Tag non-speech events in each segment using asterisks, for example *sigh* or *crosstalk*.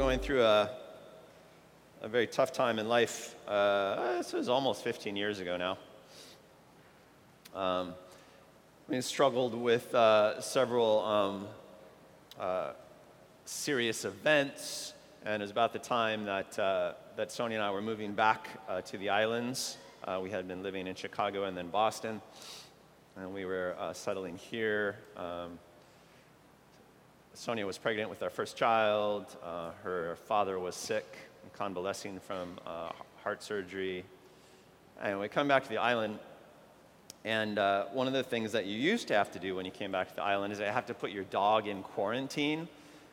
going through a, a very tough time in life. Uh, this was almost 15 years ago now. Um, we struggled with uh, several um, uh, serious events, and it was about the time that, uh, that Sonia and I were moving back uh, to the islands. Uh, we had been living in Chicago and then Boston, and we were settling here. Um, Sonia was pregnant with our first child. Uh, her father was sick convalescing from uh, heart surgery. And we come back to the island, and uh, one of the things that you used to have to do when you came back to the island is you have to put your dog in quarantine.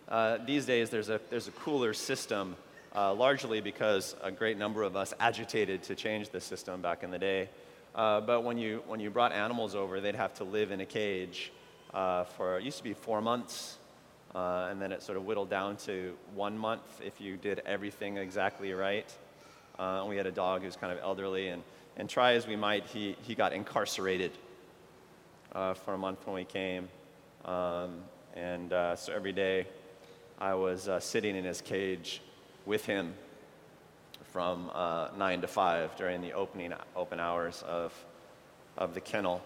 Uh, these days, there's a, there's a cooler system, uh, largely because a great number of us agitated to change the system back in the day. Uh, but when you, when you brought animals over, they'd have to live in a cage for, it used to be four months, uh, and then it sort of whittled down to one month if you did everything exactly right. Uh, we had a dog who was kind of elderly, and, and try as we might, he, he got incarcerated uh, for a month when we came. Um, and uh, so every day I was uh, sitting in his cage with him from uh, 9 to 5 during the opening open hours of, of the kennel.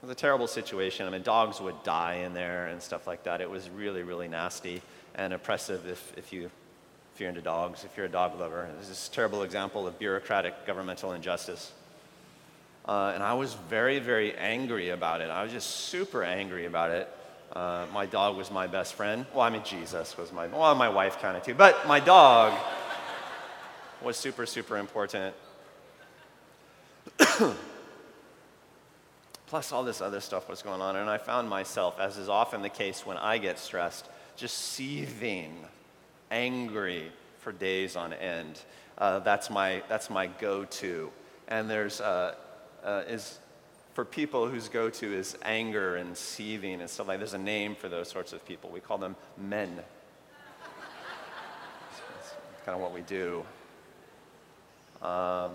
It was a terrible situation. I mean, dogs would die in there and stuff like that. It was really, really nasty and oppressive if, if, you, if you're into dogs, if you're a dog lover. This is a terrible example of bureaucratic governmental injustice. Uh, and I was very, very angry about it. I was just super angry about it. Uh, my dog was my best friend. Well, I mean, Jesus was my, well, my wife kind of too. But my dog was super, super important. *coughs* plus all this other stuff was going on. And I found myself, as is often the case when I get stressed, just seething, angry for days on end. Uh, that's my, that's my go to. And there's, uh, uh, is, for people whose go to is anger and seething and stuff like there's a name for those sorts of people. We call them men. kind of what we do. Um,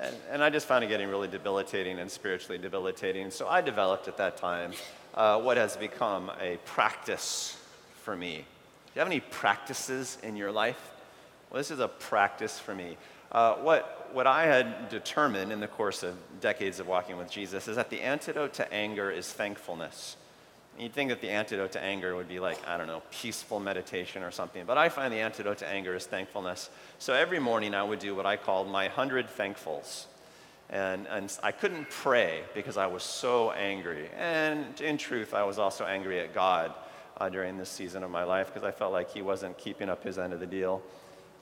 and, and, I just found it getting really debilitating and spiritually debilitating. So I developed at that time uh, what has become a practice for me. Do you have any practices in your life? Well, this is a practice for me. Uh, what, what I had determined in the course of decades of walking with Jesus is that the antidote to anger is thankfulness. You'd think that the antidote to anger would be like, I don't know, peaceful meditation or something. But I find the antidote to anger is thankfulness. So every morning I would do what I called my 100 thankfuls. And, and I couldn't pray because I was so angry. And in truth, I was also angry at God uh, during this season of my life because I felt like He wasn't keeping up His end of the deal.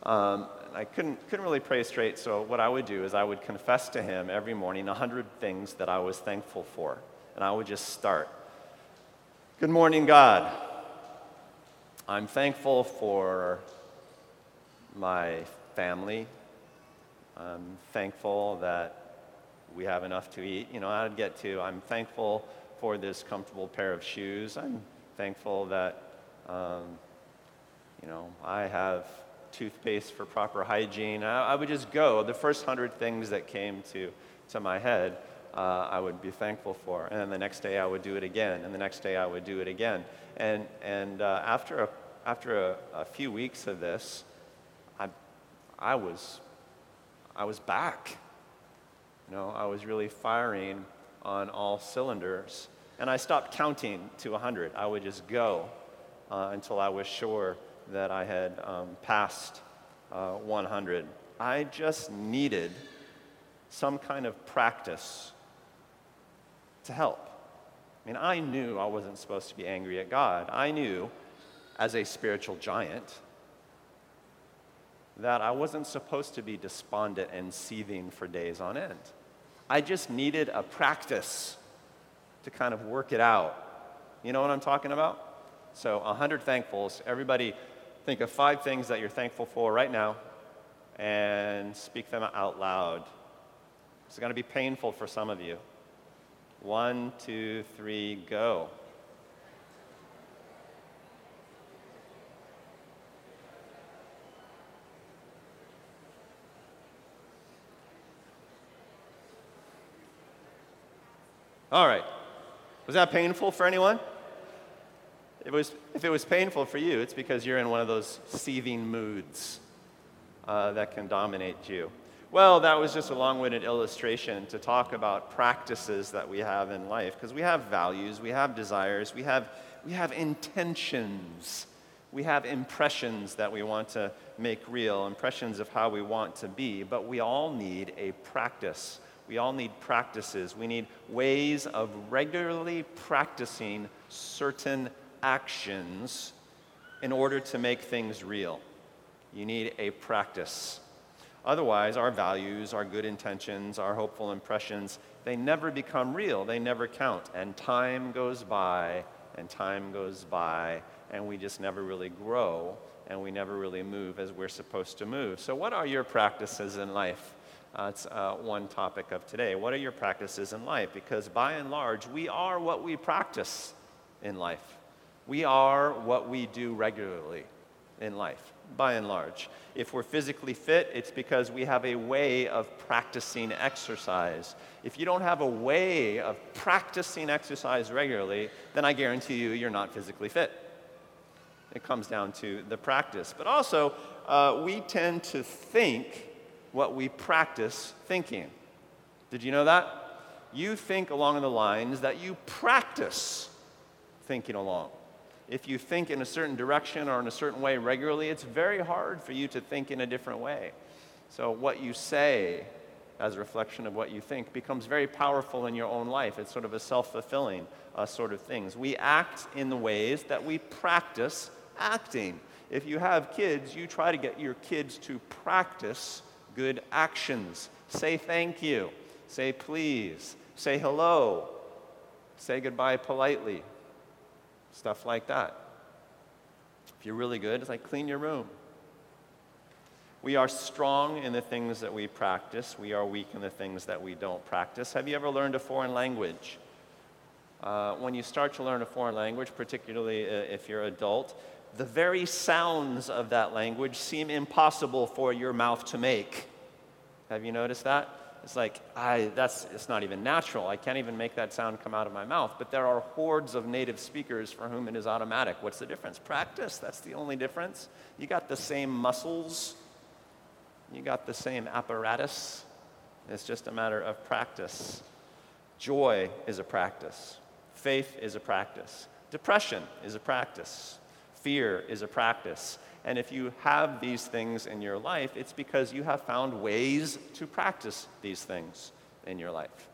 Um, I couldn't, couldn't really pray straight, so what I would do is I would confess to Him every morning 100 things that I was thankful for. And I would just start. Good morning, God. I'm thankful for my family. I'm thankful that we have enough to eat. You know, I'd get to, I'm thankful for this comfortable pair of shoes. I'm thankful that, um, you know, I have toothpaste for proper hygiene. I, I would just go, the first hundred things that came to, to my head uh, I would be thankful for. And then the next day I would do it again, and the next day I would do it again. And, and uh, after, a, after a, a, few weeks of this, I, I, was, I was back. You know, I was really firing on all cylinders. And I stopped counting to 100. I would just go uh, until I was sure that I had um, passed uh, 100. I just needed some kind of practice to help. I mean, I knew I wasn't supposed to be angry at God. I knew, as a spiritual giant, that I wasn't supposed to be despondent and seething for days on end. I just needed a practice to kind of work it out. You know what I'm talking about? So, 100 thankfuls. Everybody, think of five things that you're thankful for right now and speak them out loud. It's going to be painful for some of you. One, two, three, go. All right. Was that painful for anyone? it was, if it was painful for you, it's because you're in one of those seething moods uh, that can dominate you. Well, that was just a long winded illustration to talk about practices that we have in life, because we have values, we have desires, we have, we have intentions, we have impressions that we want to make real, impressions of how we want to be, but we all need a practice. We all need practices. We need ways of regularly practicing certain actions in order to make things real. You need a practice. Otherwise, our values, our good intentions, our hopeful impressions, they never become real. They never count. And time goes by, and time goes by, and we just never really grow, and we never really move as we're supposed to move. So, what are your practices in life? Uh, uh, one topic of today. What are your practices in life? Because by and large, we are what we practice in life. We are what we do regularly in life by and large. If we're physically fit, it's because we have a way of practicing exercise. If you don't have a way of practicing exercise regularly, then I guarantee you, you're not physically fit. It comes down to the practice. But also, uh, we tend to think what we practice thinking. Did you know that? You think along the lines that you practice thinking along if you think in a certain direction or in a certain way regularly, it's very hard for you to think in a different way. So, what you say as a reflection of what you think becomes very powerful in your own life. It's sort of a self fulfilling uh, sort of things. We act in the ways that we practice acting. If you have kids, you try to get your kids to practice good actions. Say thank you, say please, say hello, say goodbye politely, stuff like that. If you're really good, it's like clean your room. We are strong in the things that we practice. We are weak in the things that we don't practice. Have you ever learned a foreign language? Uh, when you start to learn a foreign language, particularly if you're adult, the very sounds of that language seem impossible for your mouth to make. Have you noticed that? It's like, I, that's, it's not even natural. I can't even make that sound come out of my mouth. But there are hordes of native speakers for whom it is automatic. What's the difference? Practice, that's the only difference. You got the same muscles, you got the same apparatus. It's just a matter of practice. Joy is a practice, faith is a practice, depression is a practice, fear is a practice. And if you have these things in your life, it's because you have found ways to practice these things in your life.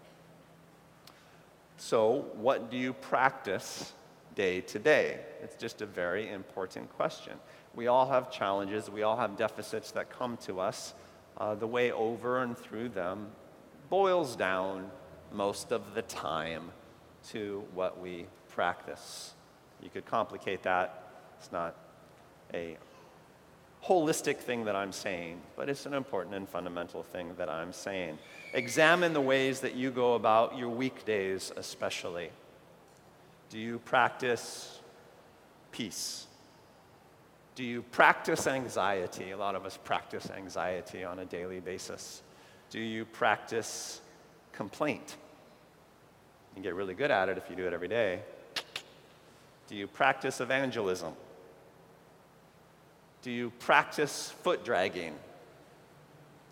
So, what do you practice day to day? It's just a very important question. We all have challenges, we all have deficits that come to us. Uh, the way over and through them boils down most of the time to what we practice. You could complicate that. It's not a holistic thing that I'm saying, but it's an important and fundamental thing that I'm saying. Examine the ways that you go about your weekdays, especially. Do you practice peace? Do you practice anxiety? A lot of us practice anxiety on a daily basis. Do you practice complaint? You get really good at it if you do it every day. Do you practice evangelism? Do you practice foot dragging?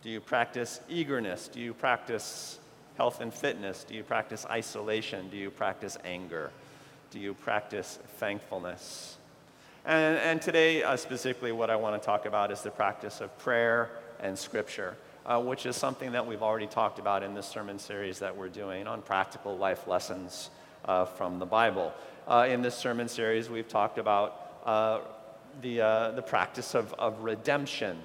Do you practice eagerness? Do you practice health and fitness? Do you practice isolation? Do you practice anger? Do you practice thankfulness? And, and today, uh, specifically, what I want to talk about is the practice of prayer and scripture, uh, which is something that we've already talked about in this sermon series that we're doing on practical life lessons uh, from the Bible. Uh, in this sermon series, we've talked about uh, the, uh, the practice of, of redemption,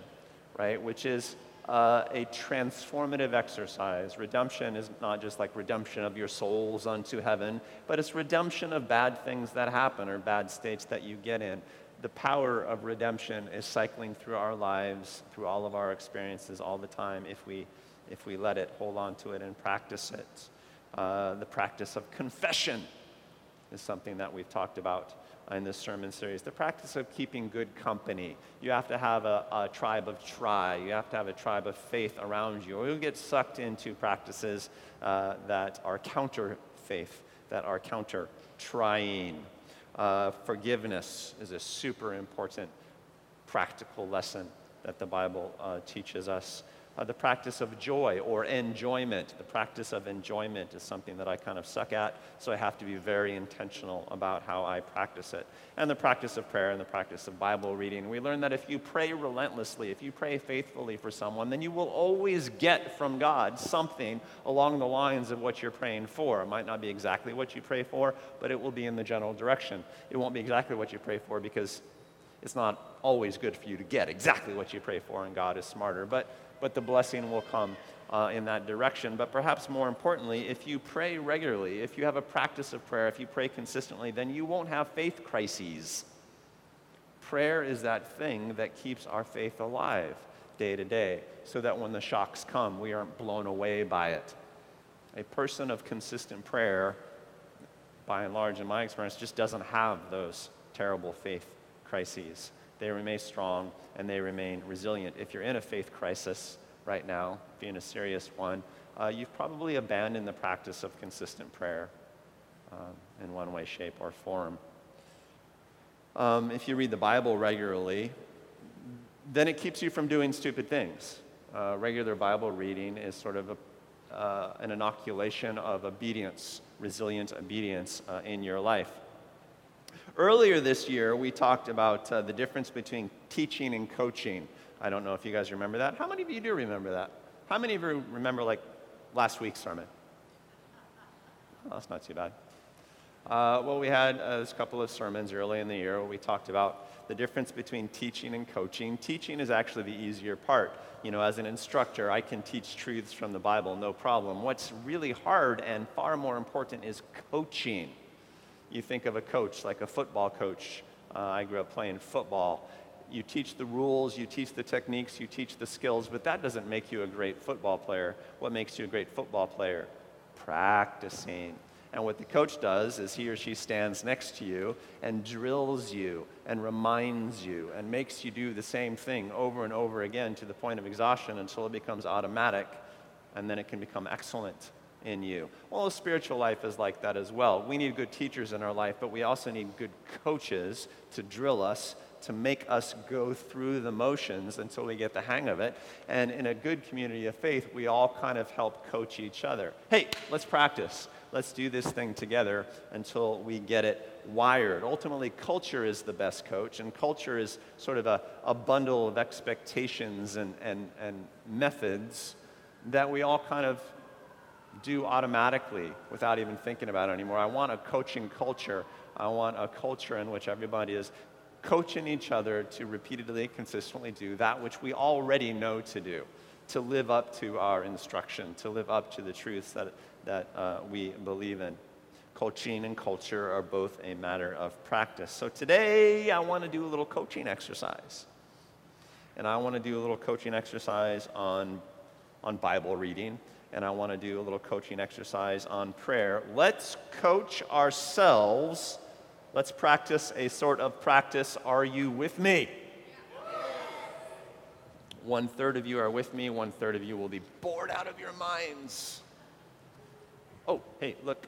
right, which is uh, a transformative exercise. Redemption is not just like redemption of your souls unto heaven, but it's redemption of bad things that happen or bad states that you get in. The power of redemption is cycling through our lives, through all of our experiences all the time if we, if we let it, hold on to it, and practice it. Uh, the practice of confession is something that we've talked about in this sermon series the practice of keeping good company. You have to have a, a, tribe of try, you have to have a tribe of faith around you, or you'll get sucked into practices uh, that are counter faith, that are counter trying. Uh, forgiveness is a super important practical lesson that the Bible uh, teaches us. Uh, the practice of joy or enjoyment. The practice of enjoyment is something that I kind of suck at, so I have to be very intentional about how I practice it. And the practice of prayer and the practice of Bible reading. We learn that if you pray relentlessly, if you pray faithfully for someone, then you will always get from God something along the lines of what you're praying for. It might not be exactly what you pray for, but it will be in the general direction. It won't be exactly what you pray for because it's not always good for you to get exactly what you pray for, and God is smarter. But but the blessing will come uh, in that direction. But perhaps more importantly, if you pray regularly, if you have a practice of prayer, if you pray consistently, then you won't have faith crises. Prayer is that thing that keeps our faith alive day to day so that when the shocks come, we aren't blown away by it. A person of consistent prayer, by and large, in my experience, just doesn't have those terrible faith crises they remain strong and they remain resilient. If you're in a faith crisis right now, being a serious one, uh, you've probably abandoned the practice of consistent prayer um, in one way, shape, or form. Um, if you read the Bible regularly, then it keeps you from doing stupid things. Uh, regular Bible reading is sort of a, uh, an inoculation of obedience, resilient obedience uh, in your life. Earlier this year, we talked about uh, the difference between teaching and coaching. I don't know if you guys remember that. How many of you do remember that? How many of you remember, like, last week's sermon? Oh, that's not too bad. Uh, well, we had uh, a couple of sermons early in the year where we talked about the difference between teaching and coaching. Teaching is actually the easier part. You know, as an instructor, I can teach truths from the Bible, no problem. What's really hard and far more important is coaching you think of a coach like a football coach. Uh, I grew up playing football. You teach the rules, you teach the techniques, you teach the skills, but that doesn't make you a great football player. What makes you a great football player? Practicing. And what the coach does is he or she stands next to you and drills you and reminds you and makes you do the same thing over and over again to the point of exhaustion until it becomes automatic and then it can become excellent in you. Well, spiritual life is like that as well. We need good teachers in our life, but we also need good coaches to drill us, to make us go through the motions until we get the hang of it. And in a good community of faith, we all kind of help coach each other. Hey, let's practice. Let's do this thing together until we get it wired. Ultimately, culture is the best coach, and culture is sort of a, a bundle of expectations and, and, and methods that we all kind of do automatically without even thinking about it anymore. I want a coaching culture. I want a culture in which everybody is coaching each other to repeatedly, consistently do that which we already know to do, to live up to our instruction, to live up to the truths that, that uh, we believe in. Coaching and culture are both a matter of practice. So today, I want to do a little coaching exercise. And I want to do a little coaching exercise on, on Bible reading and I want to do a little coaching exercise on prayer. Let's coach ourselves. Let's practice a sort of practice. Are you with me? One third of you are with me, one third of you will be bored out of your minds. Oh, hey, look.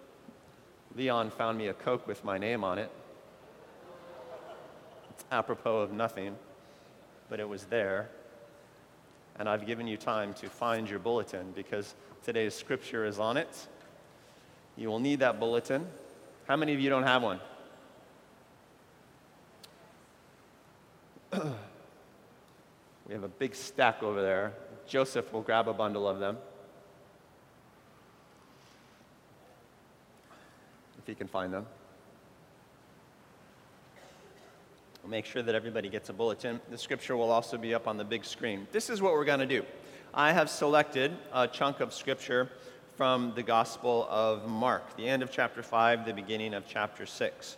Leon found me a Coke with my name on it. It's apropos of nothing, but it was there. And I've given you time to find your bulletin because Today's scripture is on it. You will need that bulletin. How many of you don't have one? *clears throat* we have a big stack over there. Joseph will grab a bundle of them. If he can find them. We'll make sure that everybody gets a bulletin. The scripture will also be up on the big screen. This is what we're going to do. I have selected a chunk of scripture from the Gospel of Mark, the end of chapter 5, the beginning of chapter 6.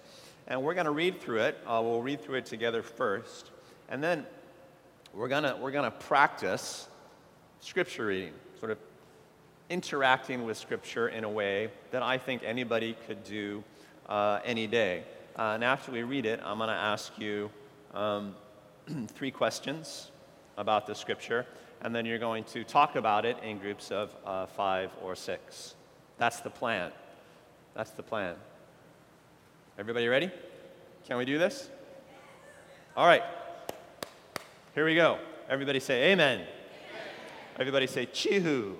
And we're going to read through it. Uh, we'll read through it together first. And then we're going we're going to practice scripture reading, sort of interacting with scripture in a way that I think anybody could do uh, any day. Uh, and after we read it, I'm going to ask you um, *clears throat* three questions about the scripture and then you're going to talk about it in groups of uh, five or six. That's the plan. That's the plan. Everybody ready? Can we do this? All right. Here we go. Everybody say amen. amen. Everybody say chihu.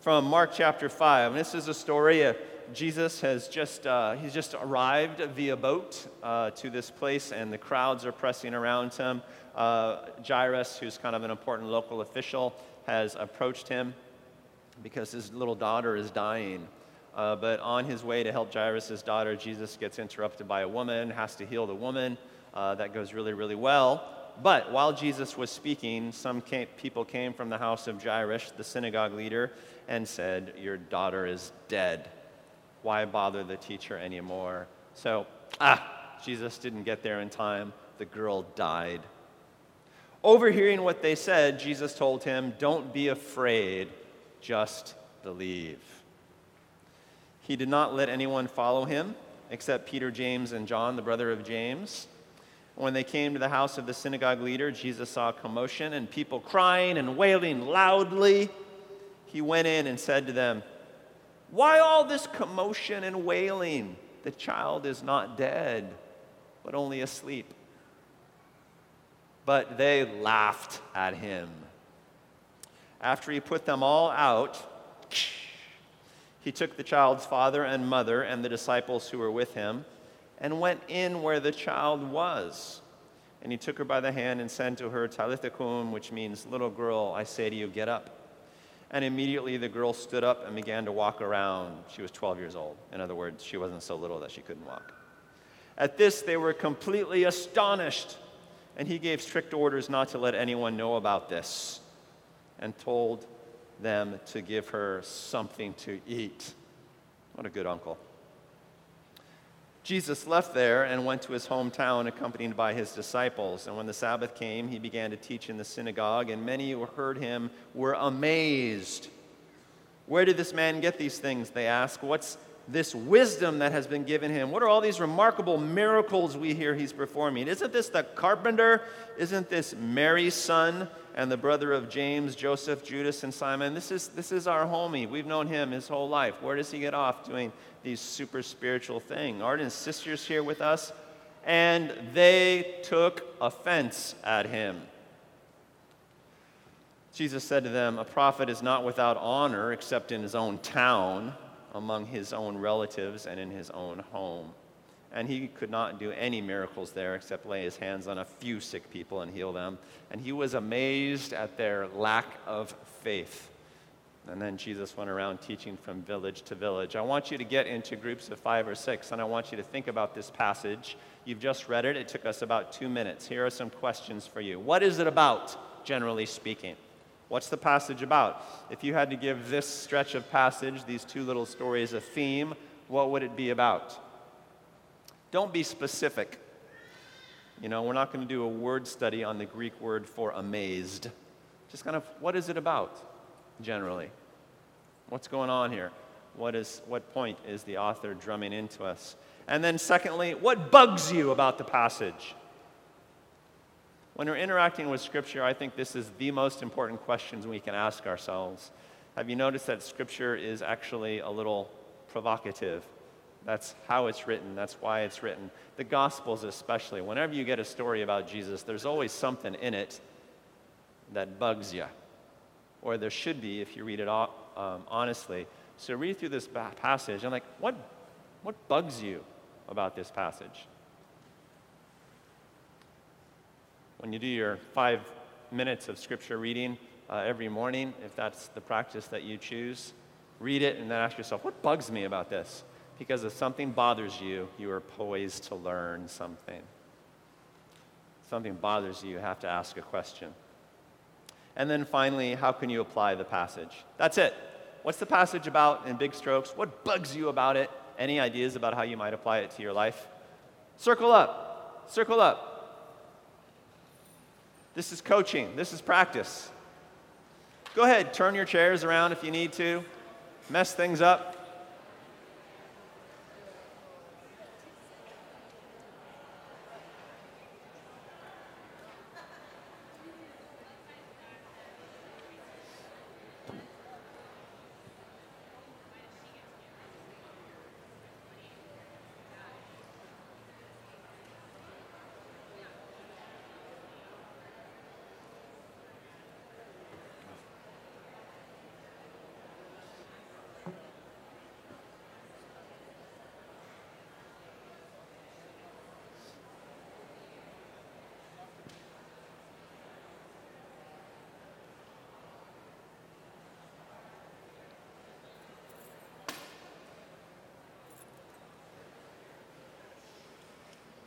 From Mark chapter 5. And this is a story. of Jesus has just, uh, he's just arrived via boat uh, to this place, and the crowds are pressing around him. Uh, Jairus, who's kind of an important local official, has approached him because his little daughter is dying. Uh, but on his way to help Jairus' daughter, Jesus gets interrupted by a woman, has to heal the woman. Uh, that goes really, really well. But while Jesus was speaking, some came, people came from the house of Jairus, the synagogue leader, and said, Your daughter is dead. Why bother the teacher anymore? So, ah, Jesus didn't get there in time. The girl died. Overhearing what they said, Jesus told him, Don't be afraid, just believe. He did not let anyone follow him except Peter, James, and John, the brother of James. When they came to the house of the synagogue leader, Jesus saw commotion and people crying and wailing loudly. He went in and said to them, Why all this commotion and wailing? The child is not dead, but only asleep. But they laughed at him. After he put them all out, he took the child's father and mother and the disciples who were with him and went in where the child was. And he took her by the hand and said to her, Talitha kum, which means, Little girl, I say to you, get up. And immediately the girl stood up and began to walk around. She was 12 years old. In other words, she wasn't so little that she couldn't walk. At this, they were completely astonished and he gave strict orders not to let anyone know about this and told them to give her something to eat. What a good uncle. Jesus left there and went to his hometown accompanied by his disciples. And when the Sabbath came, he began to teach in the synagogue, and many who heard him were amazed. Where did this man get these things? They asked. What's this wisdom that has been given him? What are all these remarkable miracles we hear he's performing? Isn't this the carpenter? Isn't this Mary's son and the brother of James, Joseph, Judas, and Simon? This is, this is our homie. We've known him his whole life. Where does he get off doing these super spiritual things? Aren't sisters here with us? And they took offense at him. Jesus said to them, A prophet is not without honor except in his own town among his own relatives and in his own home. And he could not do any miracles there except lay his hands on a few sick people and heal them. And he was amazed at their lack of faith. And then Jesus went around teaching from village to village. I want you to get into groups of five or six, and I want you to think about this passage. You've just read it, it took us about two minutes. Here are some questions for you. What is it about, generally speaking? What's the passage about? If you had to give this stretch of passage, these two little stories, a theme, what would it be about? Don't be specific. You know, we're not going to do a word study on the Greek word for amazed. Just kind of, what is it about, generally? What's going on here? What, is, what point is the author drumming into us? And then, secondly, what bugs you about the passage? When we're interacting with Scripture, I think this is the most important questions we can ask ourselves. Have you noticed that Scripture is actually a little provocative? That's how it's written, that's why it's written. The Gospels, especially. Whenever you get a story about Jesus, there's always something in it that bugs you. Or there should be if you read it um, honestly. So read through this passage and, like, what, what bugs you about this passage? When you do your five minutes of scripture reading uh, every morning, if that's the practice that you choose, read it and then ask yourself, what bugs me about this? Because if something bothers you, you are poised to learn something. If something bothers you, you have to ask a question. And then finally, how can you apply the passage? That's it. What's the passage about in big strokes? What bugs you about it? Any ideas about how you might apply it to your life? Circle up. Circle up. This is coaching, this is practice. Go ahead, turn your chairs around if you need to, mess things up.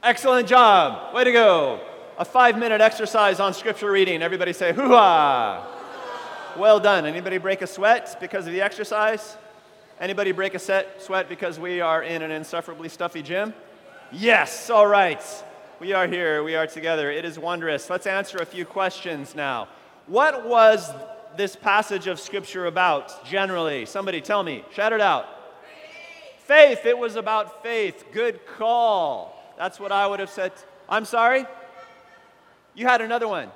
Excellent job. Way to go. A five minute exercise on scripture reading. Everybody say, hoo ha. Well done. Anybody break a sweat because of the exercise? Anybody break a set, sweat because we are in an insufferably stuffy gym? Yes, all right. We are here, we are together. It is wondrous. Let's answer a few questions now. What was this passage of Scripture about generally? Somebody tell me. Shout it out. Faith. faith. It was about faith. Good call. That's what I would have said. I'm sorry? You had another one.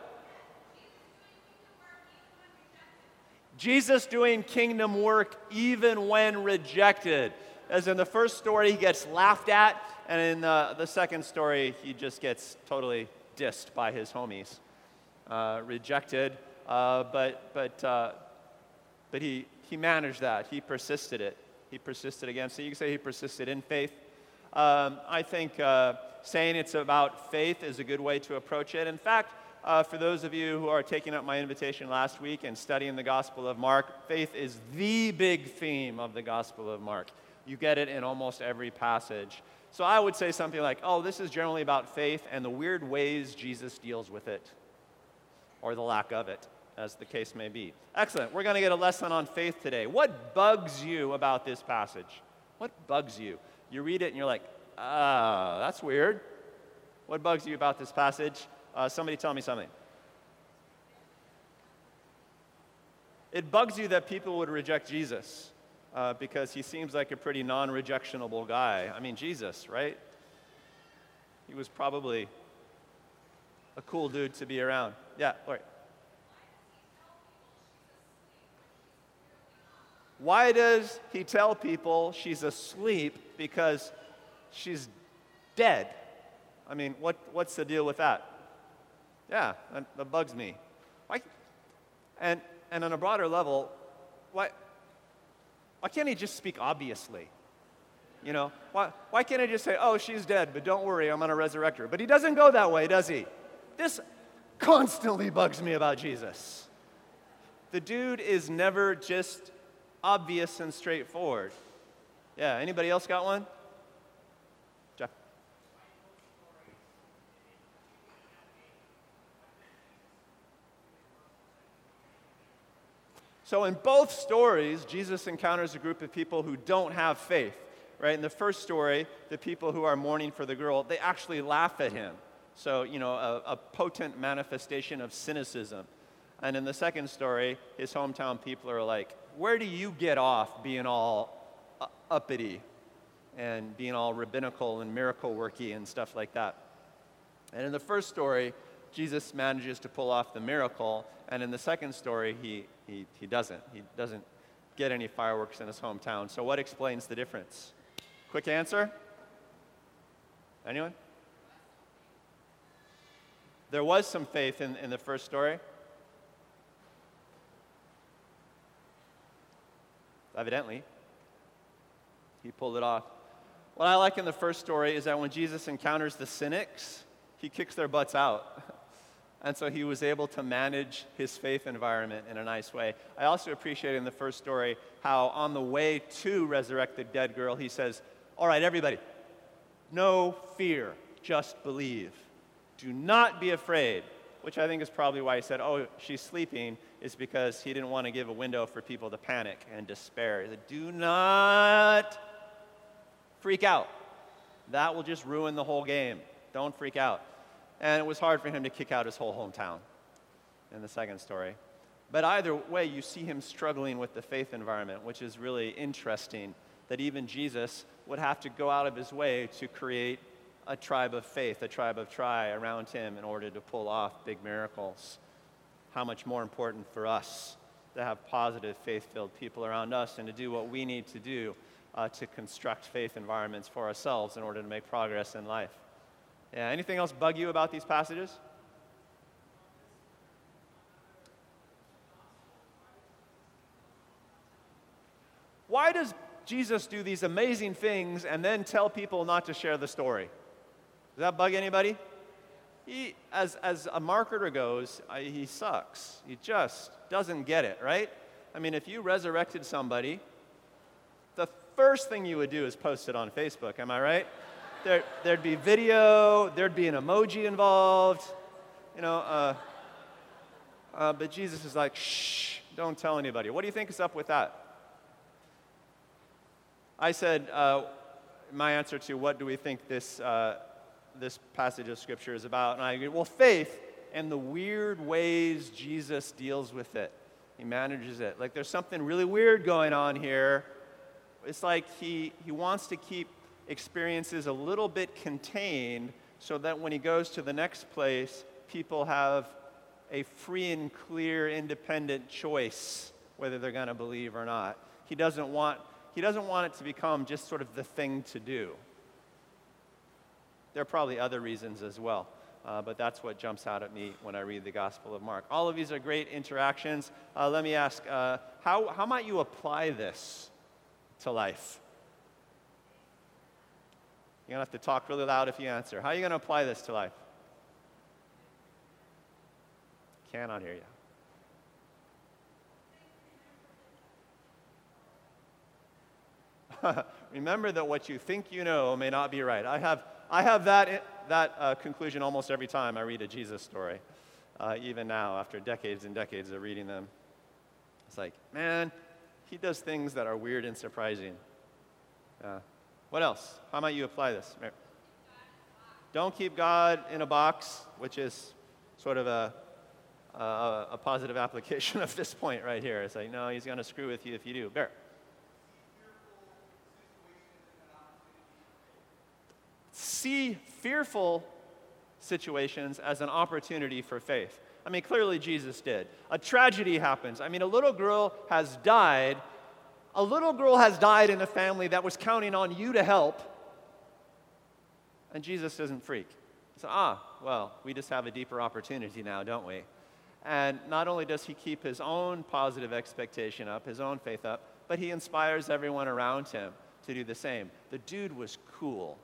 Jesus doing kingdom work even when rejected. As in the first story, he gets laughed at, and in the, the second story, he just gets totally dissed by his homies. Uh, rejected, uh, but, but, uh, but he, he managed that. He persisted it. He persisted again. So you can say he persisted in faith. Um, I think uh, saying it's about faith is a good way to approach it. In fact, uh, for those of you who are taking up my invitation last week and studying the Gospel of Mark, faith is the big theme of the Gospel of Mark. You get it in almost every passage. So I would say something like, oh, this is generally about faith and the weird ways Jesus deals with it, or the lack of it, as the case may be. Excellent. We're going to get a lesson on faith today. What bugs you about this passage? What bugs you? You read it and you're like, ah, that's weird. What bugs you about this passage? Uh, somebody tell me something. It bugs you that people would reject Jesus uh, because he seems like a pretty non rejectionable guy. I mean, Jesus, right? He was probably a cool dude to be around. Yeah, all right. Why does he tell people she's asleep? Because she's dead. I mean, what, what's the deal with that? Yeah, that, that bugs me. Why? And, and on a broader level, why, why can't he just speak obviously? You know, why, why can't he just say, oh, she's dead, but don't worry, I'm going to resurrect her? But he doesn't go that way, does he? This constantly bugs me about Jesus. The dude is never just obvious and straightforward. Yeah, anybody else got one? Jeff. So, in both stories, Jesus encounters a group of people who don't have faith. Right? In the first story, the people who are mourning for the girl, they actually laugh at him. So, you know, a, a potent manifestation of cynicism. And in the second story, his hometown people are like, Where do you get off being all uh, uppity and being all rabbinical and miracle worky and stuff like that? And in the first story, Jesus manages to pull off the miracle, and in the second story, he, he, he doesn't. He doesn't get any fireworks in his hometown. So, what explains the difference? Quick answer? Anyone? There was some faith in, in the first story. Evidently, he pulled it off. What I like in the first story is that when Jesus encounters the cynics, he kicks their butts out. *laughs* And so he was able to manage his faith environment in a nice way. I also appreciate in the first story how, on the way to resurrect the dead girl, he says, All right, everybody, no fear, just believe. Do not be afraid, which I think is probably why he said, Oh, she's sleeping, is because he didn't want to give a window for people to panic and despair. He said, Do not freak out. That will just ruin the whole game. Don't freak out. And it was hard for him to kick out his whole hometown in the second story. But either way, you see him struggling with the faith environment, which is really interesting that even Jesus would have to go out of his way to create a tribe of faith, a tribe of try around him in order to pull off big miracles. How much more important for us to have positive, faith filled people around us and to do what we need to do uh, to construct faith environments for ourselves in order to make progress in life. Yeah, anything else bug you about these passages? Why does Jesus do these amazing things and then tell people not to share the story? Does that bug anybody? He, as, as a marketer goes, I, he sucks. He just doesn't get it, right? I mean, if you resurrected somebody, the first thing you would do is post it on Facebook, am I right? there, there'd be video, there'd be an emoji involved, you know. Uh, uh, but Jesus is like, shh, don't tell anybody. What do you think is up with that? I said, uh, my answer to what do we think this, uh, this passage of Scripture is about, and I agree, well, faith and the weird ways Jesus deals with it. He manages it. Like there's something really weird going on here. It's like he, he wants to keep experiences a little bit contained so that when he goes to the next place, people have a free and clear, independent choice whether they're going to believe or not. He doesn't, want, he doesn't want it to become just sort of the thing to do. There are probably other reasons as well, uh, but that's what jumps out at me when I read the Gospel of Mark. All of these are great interactions. Uh, let me ask uh, how, how might you apply this to life? You're going to have to talk really loud if you answer. How are you going to apply this to life? Cannot hear you. *laughs* Remember that what you think you know may not be right. I have, I have that, that uh, conclusion almost every time I read a Jesus story, uh, even now, after decades and decades of reading them. It's like, man, he does things that are weird and surprising. Uh, what else? How might you apply this? Don't keep God in a box, which is sort of a uh, a positive *laughs* application of this point right here. It's like, no, he's going to screw with you if you do. Bear. See fearful situations as an opportunity for faith. I mean, clearly Jesus did. A tragedy happens. I mean, a little girl has died. A little girl has died in a family that was counting on you to help. And Jesus doesn't freak. So, ah, well, we just have a deeper opportunity now, don't we? And not only does he keep his own positive expectation up, his own faith up, but he inspires everyone around him to do the same. The dude was cool.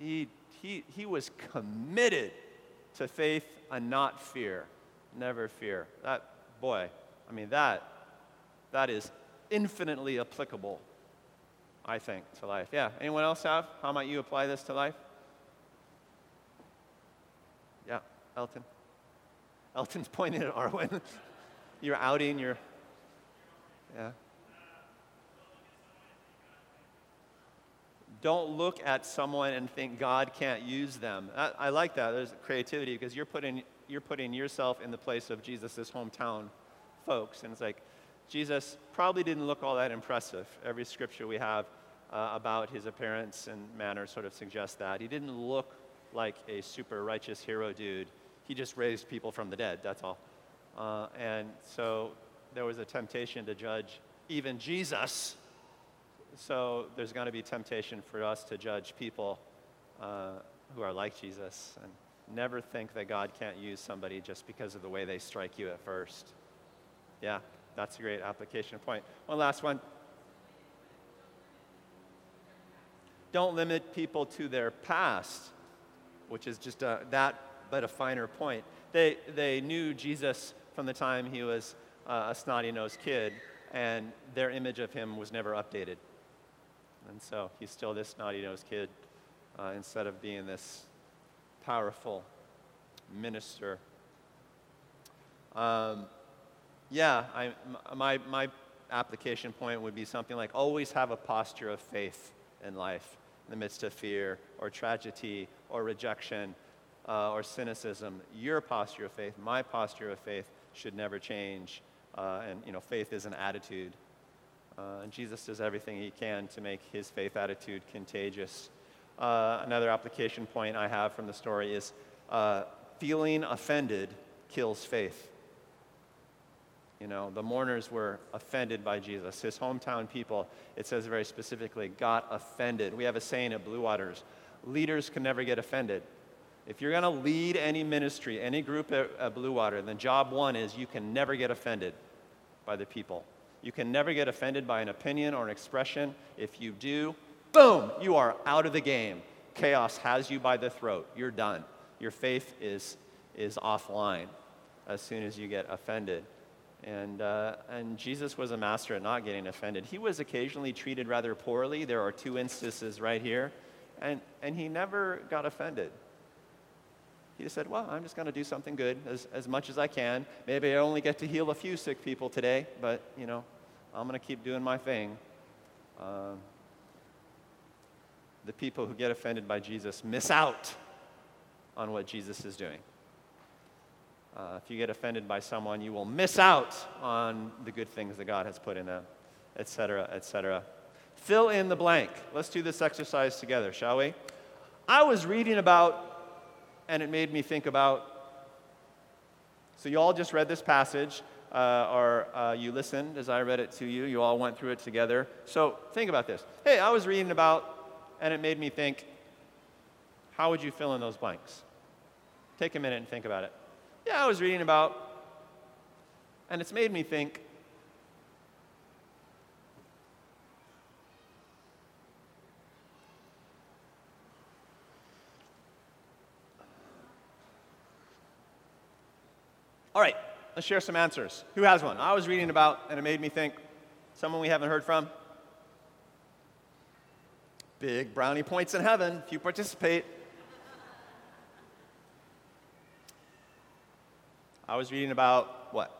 He, he, he was committed to faith and not fear. Never fear. That, boy, I mean, that, that is infinitely applicable, I think, to life. Yeah, anyone else have? How might you apply this to life? Yeah, Elton? Elton's *laughs* pointing at Arwen. you're outing your. Yeah. Don't look at someone and think God can't use them. I, I like that. There's creativity because you're putting, you're putting yourself in the place of Jesus' hometown folks. And it's like, Jesus probably didn't look all that impressive. Every scripture we have uh, about his appearance and manner sort of suggests that. He didn't look like a super righteous hero dude. He just raised people from the dead, that's all. Uh, and so there was a temptation to judge even Jesus. So there's going to be temptation for us to judge people uh, who are like Jesus and never think that God can't use somebody just because of the way they strike you at first. Yeah, that's a great application point. One last one. Don't limit people to their past, which is just a, that but a finer point. They, they knew Jesus from the time he was uh, a snotty nosed kid, and their image of him was never updated. And so he's still this naughty nosed kid uh, instead of being this powerful minister. Um, yeah, I, my, my application point would be something like always have a posture of faith in life in the midst of fear or tragedy or rejection uh, or cynicism. Your posture of faith, my posture of faith, should never change. Uh, and you know, faith is an attitude. Uh, Jesus does everything he can to make his faith attitude contagious. Uh, another application point I have from the story is uh, feeling offended kills faith. You know, the mourners were offended by Jesus. His hometown people, it says very specifically, got offended. We have a saying at Blue Waters leaders can never get offended. If you're going to lead any ministry, any group at, at Blue Water, then job one is you can never get offended by the people. You can never get offended by an opinion or an expression. If you do, boom, you are out of the game. Chaos has you by the throat. You're done. Your faith is, is offline as soon as you get offended. And, uh, and Jesus was a master at not getting offended. He was occasionally treated rather poorly. There are two instances right here. And, and he never got offended. He just said, Well, I'm just going to do something good as, as much as I can. Maybe I only get to heal a few sick people today, but, you know, I'm going to keep doing my thing. Um, the people who get offended by Jesus miss out on what Jesus is doing. Uh, if you get offended by someone, you will miss out on the good things that God has put in them, etc., etc. Fill in the blank. Let's do this exercise together, shall we? I was reading about, and it made me think about. So, you all just read this passage, uh, or uh, you listened as I read it to you. You all went through it together. So, think about this. Hey, I was reading about, and it made me think, how would you fill in those blanks? Take a minute and think about it yeah, I was reading about, and it's made me think. All right, let's share some answers. Who has one? I was reading about, and it made me think. Someone we haven't heard from? Big brownie points in heaven if you participate. I was reading about what?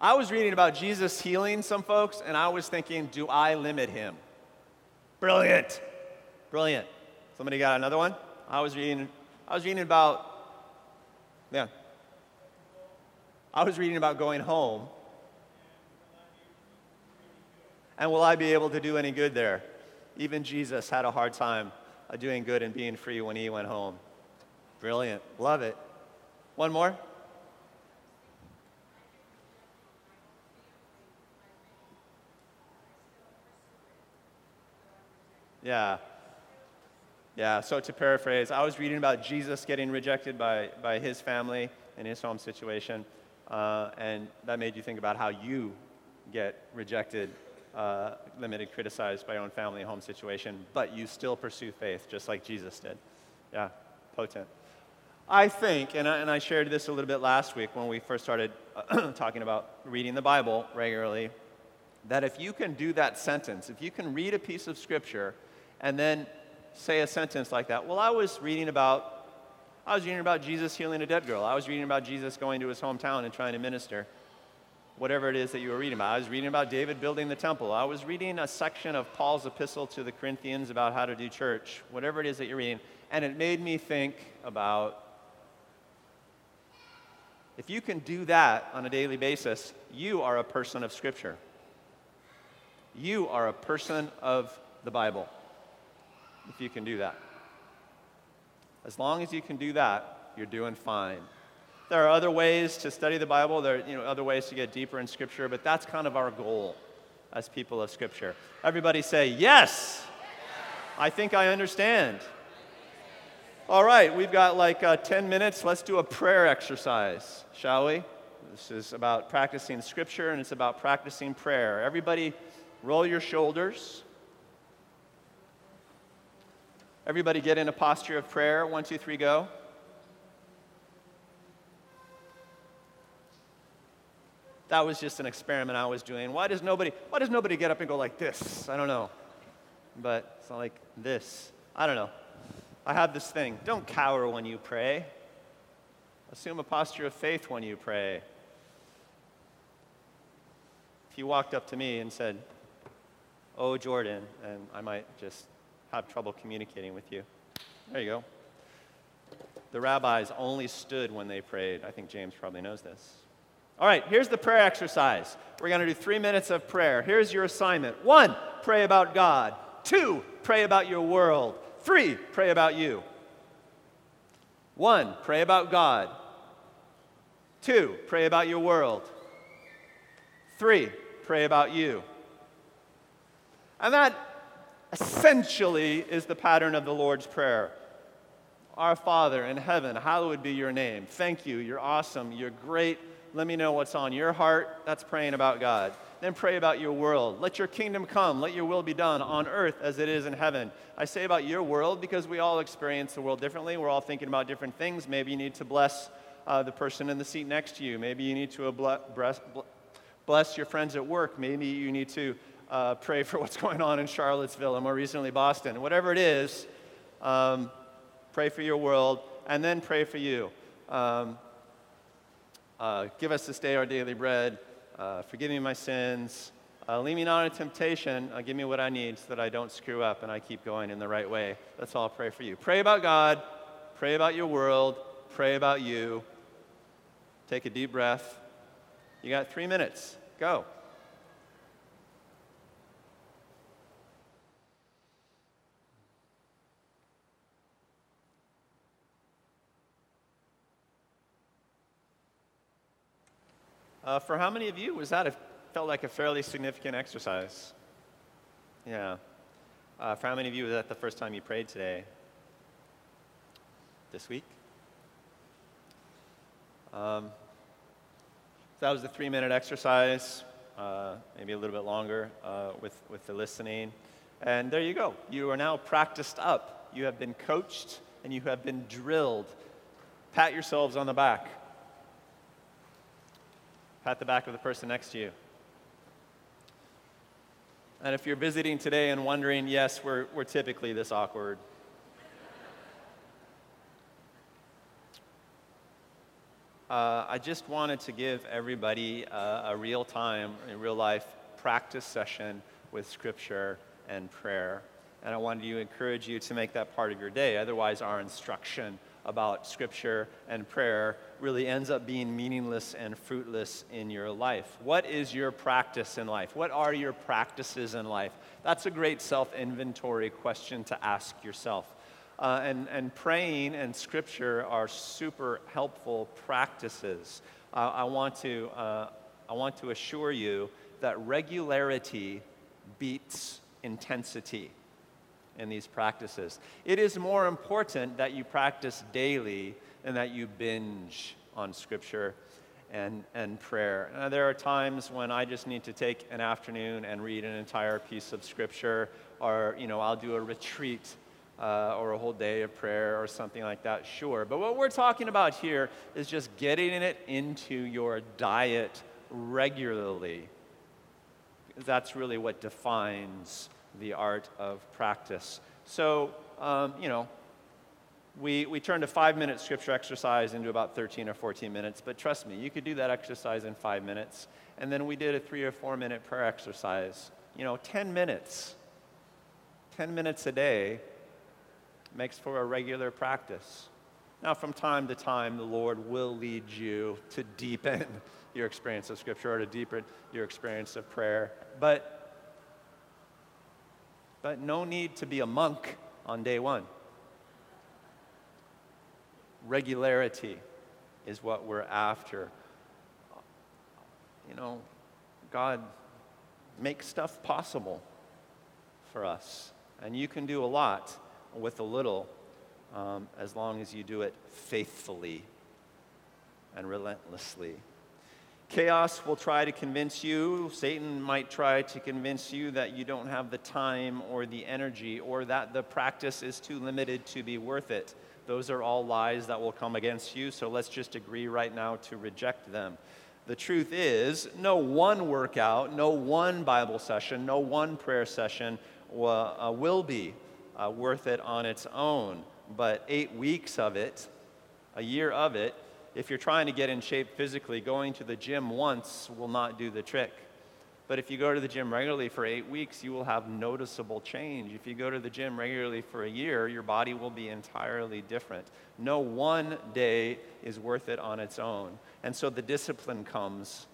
I was reading about Jesus healing some folks, and I was thinking, do I limit him? Brilliant. Brilliant. Somebody got another one? I was reading, I was reading about, yeah. I was reading about going home. And will I be able to do any good there? Even Jesus had a hard time doing good and being free when he went home. Brilliant. Love it. One more? Yeah. Yeah, so to paraphrase, I was reading about Jesus getting rejected by, by his family and his home situation, uh, and that made you think about how you get rejected uh, limited, criticized by your own family home situation, but you still pursue faith just like Jesus did. Yeah, potent. I think, and I, and I shared this a little bit last week when we first started *clears throat* talking about reading the Bible regularly, that if you can do that sentence, if you can read a piece of scripture and then say a sentence like that, well, I was reading about I was reading about Jesus healing a dead girl. I was reading about Jesus going to his hometown and trying to minister whatever it is that you were reading about. I was reading about David building the temple. I was reading a section of Paul's epistle to the Corinthians about how to do church, whatever it is that you're reading. And it made me think about if you can do that on a daily basis, you are a person of Scripture. You are a person of the Bible, if you can do that. As long as you can do that, you're doing fine. There are other ways to study the Bible, there are you know, other ways to get deeper in Scripture, but that's kind of our goal as people of Scripture. Everybody say, Yes! I think I understand. All right, we've got like uh, 10 minutes. Let's do a prayer exercise, shall we? This is about practicing Scripture and it's about practicing prayer. Everybody, roll your shoulders. Everybody, get in a posture of prayer. One, two, three, go. that was just an experiment I was doing. Why does nobody, why does nobody get up and go like this? I don't know. But it's not like this. I don't know. I have this thing. Don't cower when you pray. Assume a posture of faith when you pray. If you walked up to me and said, Oh, Jordan, and I might just have trouble communicating with you. There you go. The rabbis only stood when they prayed. I think James probably knows this. All right, here's the prayer exercise. We're going to do three minutes of prayer. Here's your assignment one, pray about God. Two, pray about your world. Three, pray about you. One, pray about God. Two, pray about your world. Three, pray about you. And that essentially is the pattern of the Lord's Prayer. Our Father in heaven, hallowed be your name. Thank you. You're awesome. You're great let me know what's on your heart. That's praying about God. then pray about your world. Let your kingdom come. Let your will be done on earth as it is in heaven. I say about your world because we all experience the world differently. We're all thinking about different things. Maybe you need to bless uh, the person in the seat next to you. Maybe you need to bless, bless your friends at work. Maybe you need to uh, pray for *laughs* what's going on in Charlottesville and more recently Boston. Whatever it is, um, pray for your world and then pray for you. Um, uh, give us this day our daily bread. Uh, forgive me my sins. Uh, lead me not into temptation. Uh, give me what I need so that I don't screw up and I keep going in the right way. That's all I'll pray for you. Pray about God. Pray about your world. Pray about you. Take a deep breath. You got three minutes. Go. Uh, for how many of you was that a, felt like a fairly significant exercise? Yeah. Uh, for how many of you was that the first time you prayed today? This week? Um, that was a three minute exercise, uh, maybe a little bit longer uh, with, with the listening. And there you go. You are now practiced up. You have been coached and you have been drilled. Pat yourselves on the back. Pat the back of the person next to you. And if you're visiting today and wondering, yes, we're, we're typically this awkward. Uh, I just wanted to give everybody a, a real time, a real life practice session with Scripture and prayer. And I wanted to encourage you to make that part of your day. Otherwise, our instruction about Scripture and prayer really ends up being meaningless and fruitless in your life. What is your practice in life? What are your practices in life? That's a great self inventory question to ask yourself. Uh, and, and praying and Scripture are super helpful practices. Uh, I, want to, uh, I want to assure you that regularity beats intensity in these practices. It is more important that you practice daily than that you binge on Scripture and, and prayer. Now, there are times when I just need to take an afternoon and read an entire piece of Scripture, or you know, I'll do a retreat uh, or a whole day of prayer or something like that, sure. But what we're talking about here is just getting it into your diet regularly. That's really what defines the art of practice. So, um, you know, we, we turned a five minute scripture exercise into about 13 or 14 minutes, but trust me, you could do that exercise in five minutes. And then we did a three or four minute prayer exercise. You know, 10 minutes. 10 minutes a day makes for a regular practice. Now, from time to time, the Lord will lead you to deepen *laughs* your experience of Scripture or to deepen your experience of prayer. But but no need to be a monk on day one. Regularity is what we're after. You know, God makes stuff possible for us. And you can do a lot with a little um, as long as you do it faithfully and relentlessly. Chaos will try to convince you, Satan might try to convince you that you don't have the time or the energy or that the practice is too limited to be worth it. Those are all lies that will come against you, so let's just agree right now to reject them. The truth is, no one workout, no one Bible session, no one prayer session will, uh, be uh, worth it on its own. But eight weeks of it, a year of it, if you're trying to get in shape physically, going to the gym once will not do the trick. But if you go to the gym regularly for eight weeks, you will have noticeable change. If you go to the gym regularly for a year, your body will be entirely different. No one day is worth it on its own. And so the discipline comes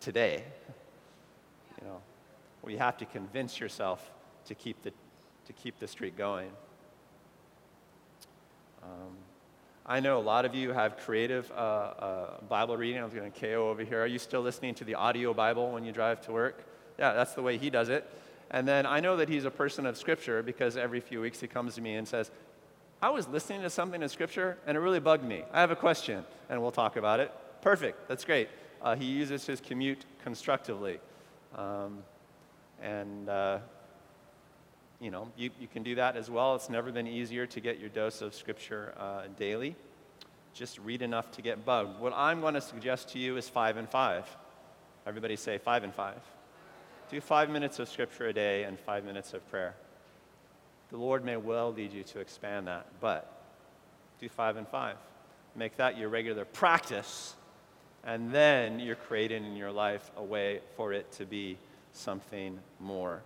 today. You know, where you have to convince yourself to keep the, to keep the streak going. Um, I know a lot of you have creative uh, uh, Bible reading. I was going to KO over here. Are you still listening to the audio Bible when you drive to work? Yeah, that's the way he does it. And then I know that he's a person of Scripture because every few weeks he comes to me and says, I was listening to something in Scripture and it really bugged me. I have a question, and we'll talk about it. Perfect, that's great. Uh, he uses his commute constructively. Um, and, uh, you know, you, you can do that as well. It's never been easier to get your dose of Scripture uh, daily. Just read enough to get bugged. What I'm going to suggest to you is five and five. Everybody say five and five. Do five minutes of Scripture a day and five minutes of prayer. The Lord may well lead you to expand that, but do five and five. Make that your regular practice, and then you're creating in your life a way for it to be something more.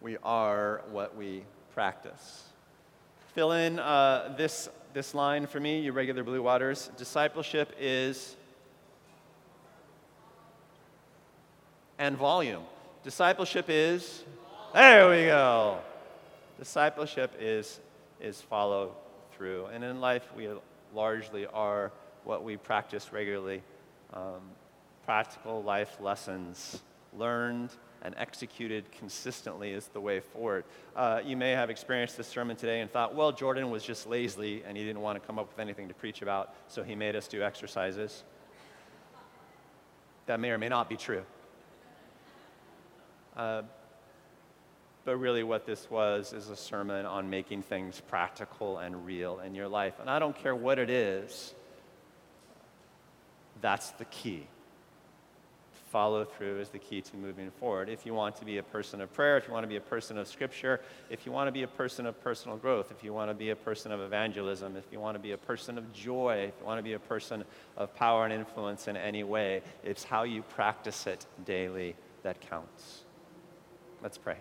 We are what we practice. Fill in uh, this, this line for me, you regular Blue Waters. Discipleship is and volume. Discipleship is, there we go. Discipleship is, is follow through. And in life, we largely are what we practice regularly um, practical life lessons learned and executed consistently is the way forward. Uh, you may have experienced this sermon today and thought, well, Jordan was just lazy and he didn't want to come up with anything to preach about, so he made us do exercises. That may or may not be true. Uh, but really, what this was is a sermon on making things practical and real in your life. And I don't care what it is, that's the key. Follow through is the key to moving forward. If you want to be a person of prayer, if you want to be a person of scripture, if you want to be a person of personal growth, if you want to be a person of evangelism, if you want to be a person of joy, if you want to be a person of power and influence in any way, it's how you practice it daily that counts. Let's pray.